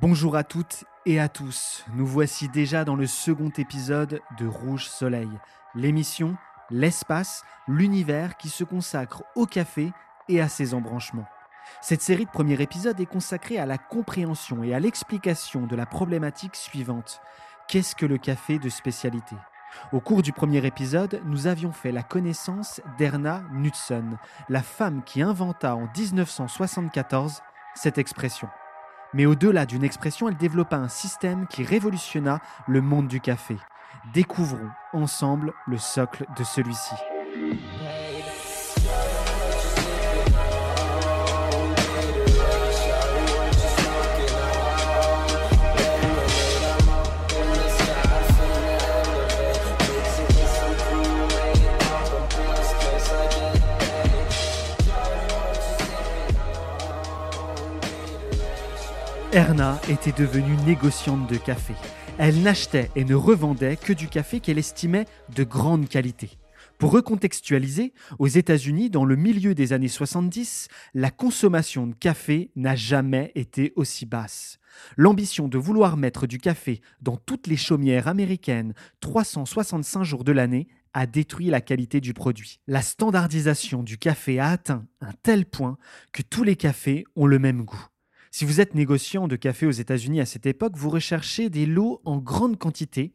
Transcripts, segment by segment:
Bonjour à toutes et à tous. Nous voici déjà dans le second épisode de Rouge Soleil, l'émission, l'espace, l'univers qui se consacre au café et à ses embranchements. Cette série de premiers épisodes est consacrée à la compréhension et à l'explication de la problématique suivante. Qu'est-ce que le café de spécialité? Au cours du premier épisode, nous avions fait la connaissance d'Erna Knudsen, la femme qui inventa en 1974 cette expression. Mais au-delà d'une expression, elle développa un système qui révolutionna le monde du café. Découvrons ensemble le socle de celui-ci. Erna était devenue négociante de café. Elle n'achetait et ne revendait que du café qu'elle estimait de grande qualité. Pour recontextualiser, aux États-Unis, dans le milieu des années 70, la consommation de café n'a jamais été aussi basse. L'ambition de vouloir mettre du café dans toutes les chaumières américaines 365 jours de l'année a détruit la qualité du produit. La standardisation du café a atteint un tel point que tous les cafés ont le même goût. Si vous êtes négociant de café aux États-Unis à cette époque, vous recherchez des lots en grande quantité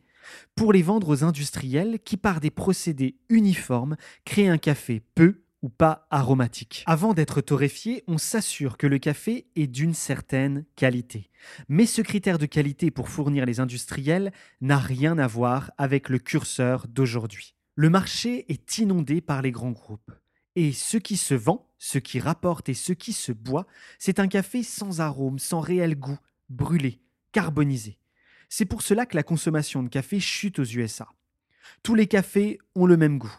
pour les vendre aux industriels qui, par des procédés uniformes, créent un café peu ou pas aromatique. Avant d'être torréfié, on s'assure que le café est d'une certaine qualité. Mais ce critère de qualité pour fournir les industriels n'a rien à voir avec le curseur d'aujourd'hui. Le marché est inondé par les grands groupes. Et ce qui se vend, ce qui rapporte et ce qui se boit, c'est un café sans arôme, sans réel goût, brûlé, carbonisé. C'est pour cela que la consommation de café chute aux USA. Tous les cafés ont le même goût.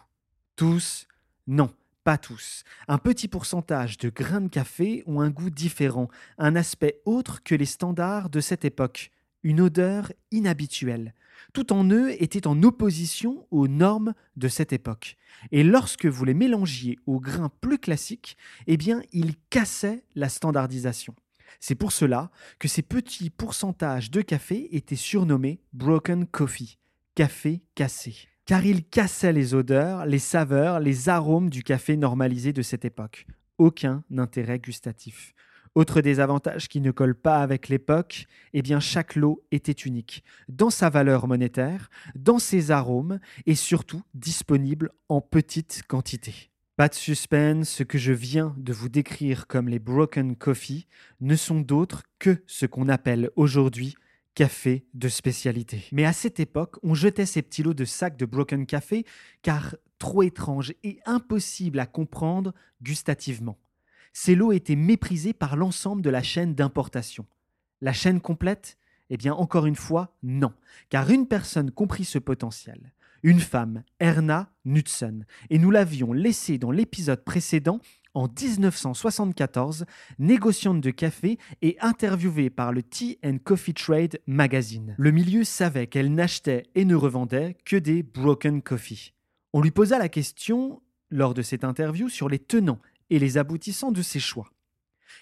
Tous? Non, pas tous. Un petit pourcentage de grains de café ont un goût différent, un aspect autre que les standards de cette époque, une odeur inhabituelle. Tout en eux était en opposition aux normes de cette époque. Et lorsque vous les mélangiez aux grains plus classiques, eh bien, ils cassaient la standardisation. C'est pour cela que ces petits pourcentages de café étaient surnommés broken coffee, café cassé, car ils cassaient les odeurs, les saveurs, les arômes du café normalisé de cette époque. Aucun intérêt gustatif. Autre désavantage qui ne colle pas avec l'époque, eh bien chaque lot était unique, dans sa valeur monétaire, dans ses arômes et surtout disponible en petite quantité. Pas de suspense, ce que je viens de vous décrire comme les broken coffee ne sont d'autres que ce qu'on appelle aujourd'hui café de spécialité. Mais à cette époque, on jetait ces petits lots de sacs de broken café car trop étranges et impossibles à comprendre gustativement ces lots étaient méprisés par l'ensemble de la chaîne d'importation. La chaîne complète? Eh bien, encore une fois, non, car une personne comprit ce potentiel. Une femme, Erna Knudsen, et nous l'avions laissée dans l'épisode précédent en 1974, négociante de café et interviewée par le Tea and Coffee Trade magazine. Le milieu savait qu'elle n'achetait et ne revendait que des broken coffee. On lui posa la question, lors de cette interview, sur les tenants et les aboutissants de ses choix.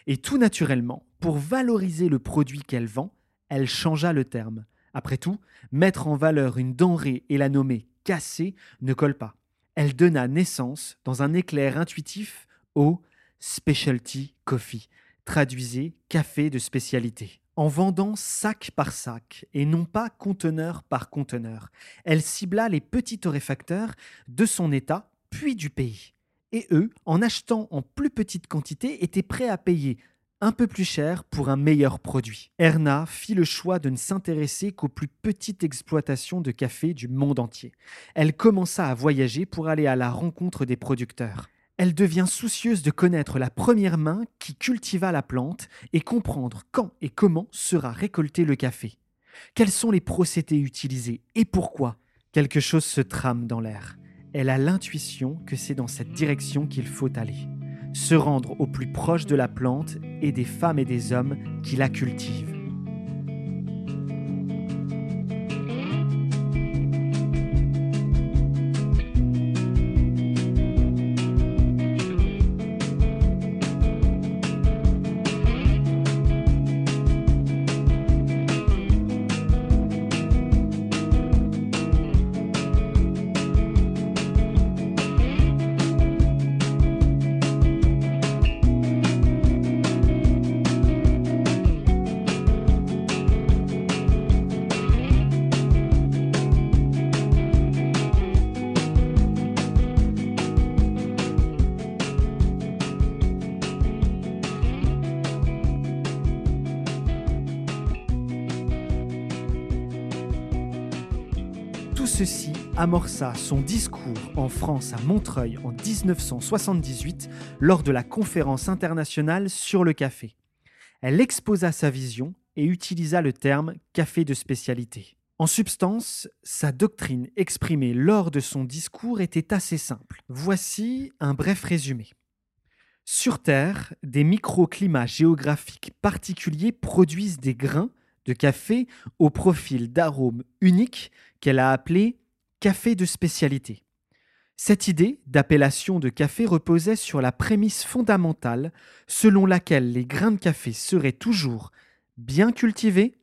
Et tout naturellement, pour valoriser le produit qu'elle vend, elle changea le terme. Après tout, mettre en valeur une denrée et la nommer cassée ne colle pas. Elle donna naissance, dans un éclair intuitif, au specialty coffee, traduisez café de spécialité. En vendant sac par sac et non pas conteneur par conteneur, elle cibla les petits torréfacteurs de son État puis du pays et eux, en achetant en plus petite quantité, étaient prêts à payer un peu plus cher pour un meilleur produit. Erna fit le choix de ne s'intéresser qu'aux plus petites exploitations de café du monde entier. Elle commença à voyager pour aller à la rencontre des producteurs. Elle devient soucieuse de connaître la première main qui cultiva la plante et comprendre quand et comment sera récolté le café. Quels sont les procédés utilisés et pourquoi? Quelque chose se trame dans l'air elle a l'intuition que c'est dans cette direction qu'il faut aller. Se rendre au plus proche de la plante et des femmes et des hommes qui la cultivent. Amorça son discours en France à Montreuil en 1978 lors de la conférence internationale sur le café. Elle exposa sa vision et utilisa le terme café de spécialité. En substance, sa doctrine exprimée lors de son discours était assez simple. Voici un bref résumé. Sur Terre, des microclimats géographiques particuliers produisent des grains de café au profil d'arôme unique qu'elle a appelé café de spécialité. Cette idée d'appellation de café reposait sur la prémisse fondamentale selon laquelle les grains de café seraient toujours bien cultivés,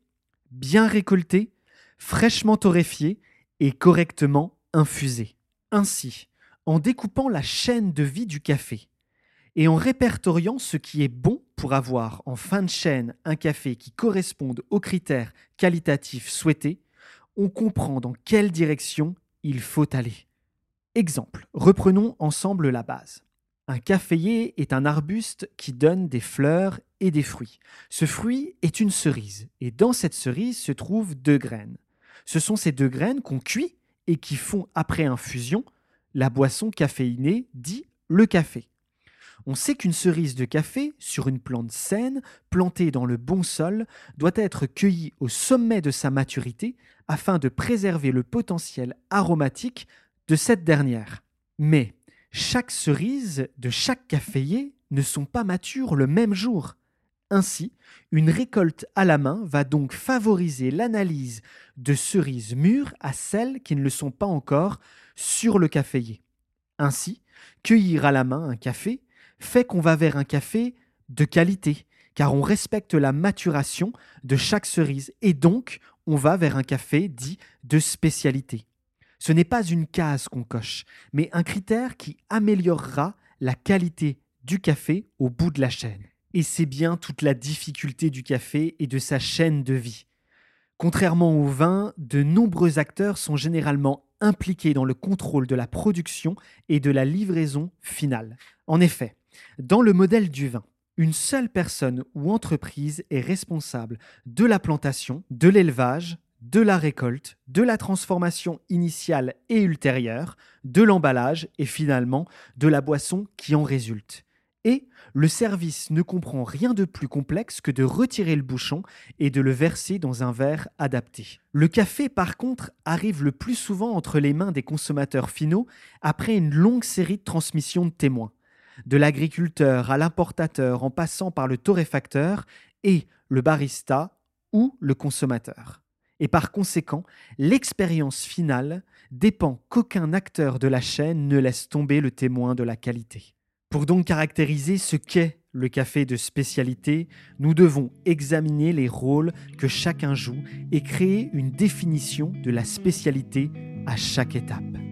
bien récoltés, fraîchement torréfiés et correctement infusés. Ainsi, en découpant la chaîne de vie du café et en répertoriant ce qui est bon pour avoir en fin de chaîne un café qui corresponde aux critères qualitatifs souhaités, on comprend dans quelle direction il faut aller. Exemple, reprenons ensemble la base. Un caféier est un arbuste qui donne des fleurs et des fruits. Ce fruit est une cerise, et dans cette cerise se trouvent deux graines. Ce sont ces deux graines qu'on cuit et qui font, après infusion, la boisson caféinée dit le café. On sait qu'une cerise de café sur une plante saine, plantée dans le bon sol, doit être cueillie au sommet de sa maturité afin de préserver le potentiel aromatique de cette dernière. Mais chaque cerise de chaque caféier ne sont pas matures le même jour. Ainsi, une récolte à la main va donc favoriser l'analyse de cerises mûres à celles qui ne le sont pas encore sur le caféier. Ainsi, cueillir à la main un café fait qu'on va vers un café de qualité, car on respecte la maturation de chaque cerise, et donc on va vers un café dit de spécialité. Ce n'est pas une case qu'on coche, mais un critère qui améliorera la qualité du café au bout de la chaîne. Et c'est bien toute la difficulté du café et de sa chaîne de vie. Contrairement au vin, de nombreux acteurs sont généralement impliqués dans le contrôle de la production et de la livraison finale. En effet, dans le modèle du vin, une seule personne ou entreprise est responsable de la plantation, de l'élevage, de la récolte, de la transformation initiale et ultérieure, de l'emballage et finalement de la boisson qui en résulte. Et le service ne comprend rien de plus complexe que de retirer le bouchon et de le verser dans un verre adapté. Le café, par contre, arrive le plus souvent entre les mains des consommateurs finaux après une longue série de transmissions de témoins. De l'agriculteur à l'importateur en passant par le torréfacteur et le barista ou le consommateur et par conséquent, l'expérience finale dépend qu'aucun acteur de la chaîne ne laisse tomber le témoin de la qualité. Pour donc caractériser ce qu'est le café de spécialité, nous devons examiner les rôles que chacun joue et créer une définition de la spécialité à chaque étape.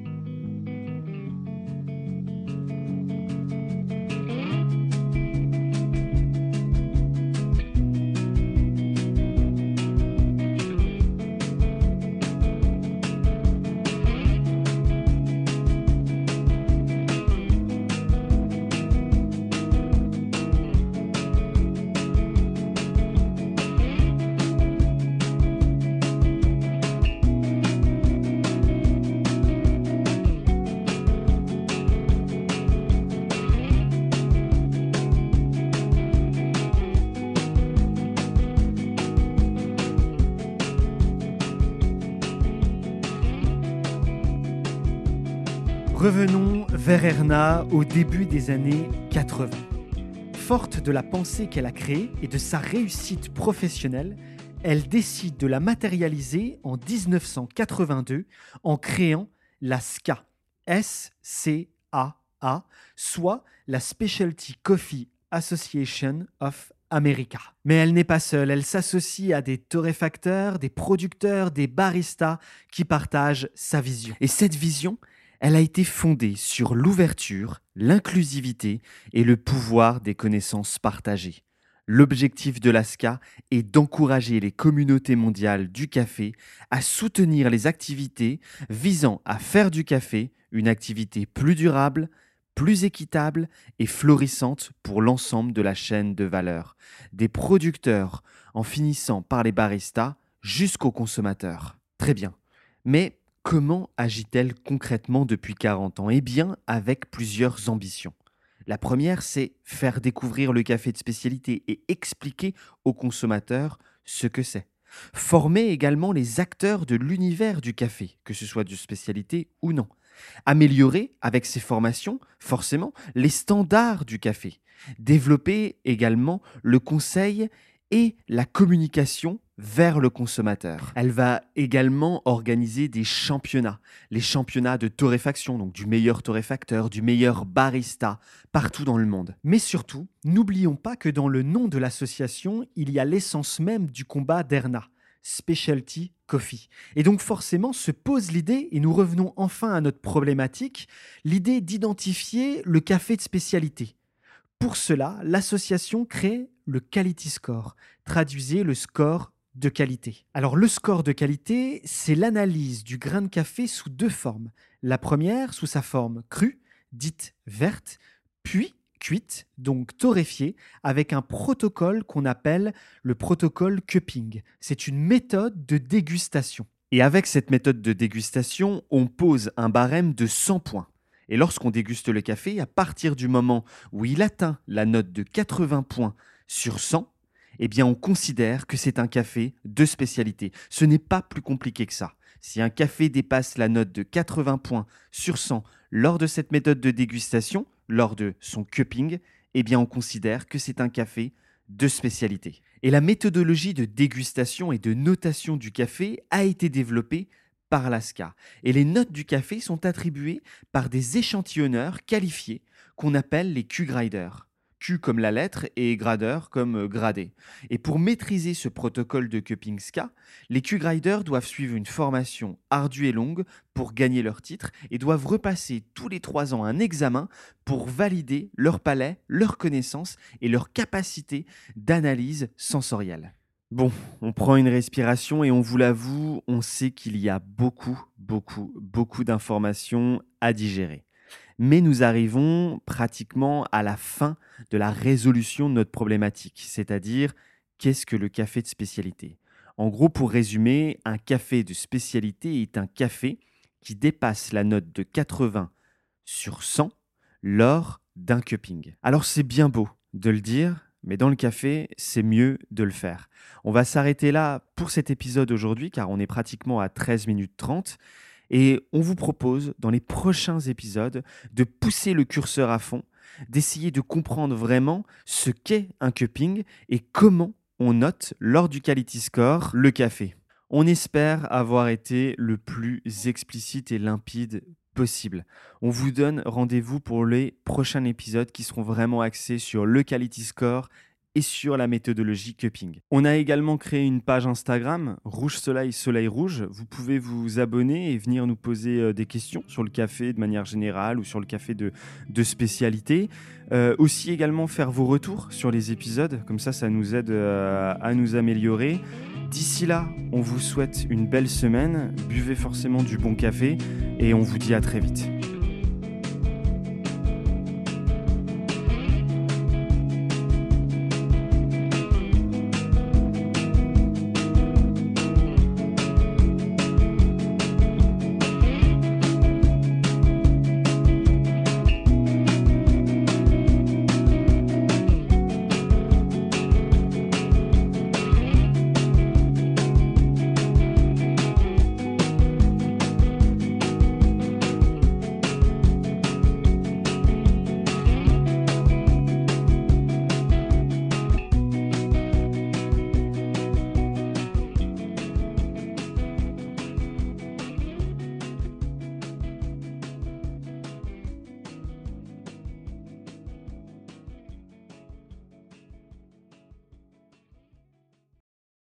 Revenons vers Erna au début des années 80. Forte de la pensée qu'elle a créée et de sa réussite professionnelle, elle décide de la matérialiser en 1982 en créant la SCA, S-C-A-A, soit la Specialty Coffee Association of America. Mais elle n'est pas seule, elle s'associe à des torréfacteurs, des producteurs, des baristas qui partagent sa vision. Et cette vision, elle a été fondée sur l'ouverture, l'inclusivité et le pouvoir des connaissances partagées. L'objectif de l'ASCA est d'encourager les communautés mondiales du café à soutenir les activités visant à faire du café une activité plus durable, plus équitable et florissante pour l'ensemble de la chaîne de valeur, des producteurs en finissant par les baristas jusqu'aux consommateurs. Très bien. Mais Comment agit-elle concrètement depuis 40 ans? Eh bien, avec plusieurs ambitions. La première, c'est faire découvrir le café de spécialité et expliquer aux consommateurs ce que c'est. Former également les acteurs de l'univers du café, que ce soit de spécialité ou non. Améliorer, avec ces formations, forcément, les standards du café. Développer également le conseil et la communication vers le consommateur. Elle va également organiser des championnats, les championnats de torréfaction, donc du meilleur torréfacteur, du meilleur barista, partout dans le monde. Mais surtout, n'oublions pas que dans le nom de l'association, il y a l'essence même du combat d'Erna, Specialty Coffee. Et donc forcément se pose l'idée, et nous revenons enfin à notre problématique, l'idée d'identifier le café de spécialité. Pour cela, l'association crée le Quality Score, traduisez le score de qualité. Alors le score de qualité, c'est l'analyse du grain de café sous deux formes. La première sous sa forme crue, dite verte, puis cuite, donc torréfiée, avec un protocole qu'on appelle le protocole cupping. C'est une méthode de dégustation. Et avec cette méthode de dégustation, on pose un barème de 100 points. Et lorsqu'on déguste le café, à partir du moment où il atteint la note de 80 points sur 100, eh bien on considère que c'est un café de spécialité. Ce n'est pas plus compliqué que ça. Si un café dépasse la note de 80 points sur 100 lors de cette méthode de dégustation, lors de son cupping, eh bien on considère que c'est un café de spécialité. Et la méthodologie de dégustation et de notation du café a été développée par l'ASCA. Et les notes du café sont attribuées par des échantillonneurs qualifiés qu'on appelle les Q-Griders. Q comme la lettre et gradeur comme euh, gradé. Et pour maîtriser ce protocole de cupping SCA, les Q-Griders doivent suivre une formation ardue et longue pour gagner leur titre et doivent repasser tous les trois ans un examen pour valider leur palais, leur connaissance et leur capacité d'analyse sensorielle. Bon, on prend une respiration et on vous l'avoue, on sait qu'il y a beaucoup, beaucoup, beaucoup d'informations à digérer mais nous arrivons pratiquement à la fin de la résolution de notre problématique, c'est-à-dire qu'est-ce que le café de spécialité? En gros, pour résumer, un café de spécialité est un café qui dépasse la note de 80 sur 100 lors d'un cupping. Alors c'est bien beau de le dire, mais dans le café, c'est mieux de le faire. On va s'arrêter là pour cet épisode aujourd'hui, car on est pratiquement à 13 minutes 30. Et on vous propose, dans les prochains épisodes, de pousser le curseur à fond, d'essayer de comprendre vraiment ce qu'est un cupping et comment on note lors du quality score le café. On espère avoir été le plus explicite et limpide possible. On vous donne rendez-vous pour les prochains épisodes qui seront vraiment axés sur le quality score et sur la méthodologie cupping. On a également créé une page Instagram, Rouge Soleil Soleil Rouge. Vous pouvez vous abonner et venir nous poser euh, des questions sur le café de manière générale ou sur le café de, spécialité. Euh, aussi également faire vos retours sur les épisodes, comme ça ça nous aide euh, à nous améliorer. D'ici là, on vous souhaite une belle semaine, buvez forcément du bon café et on vous dit à très vite.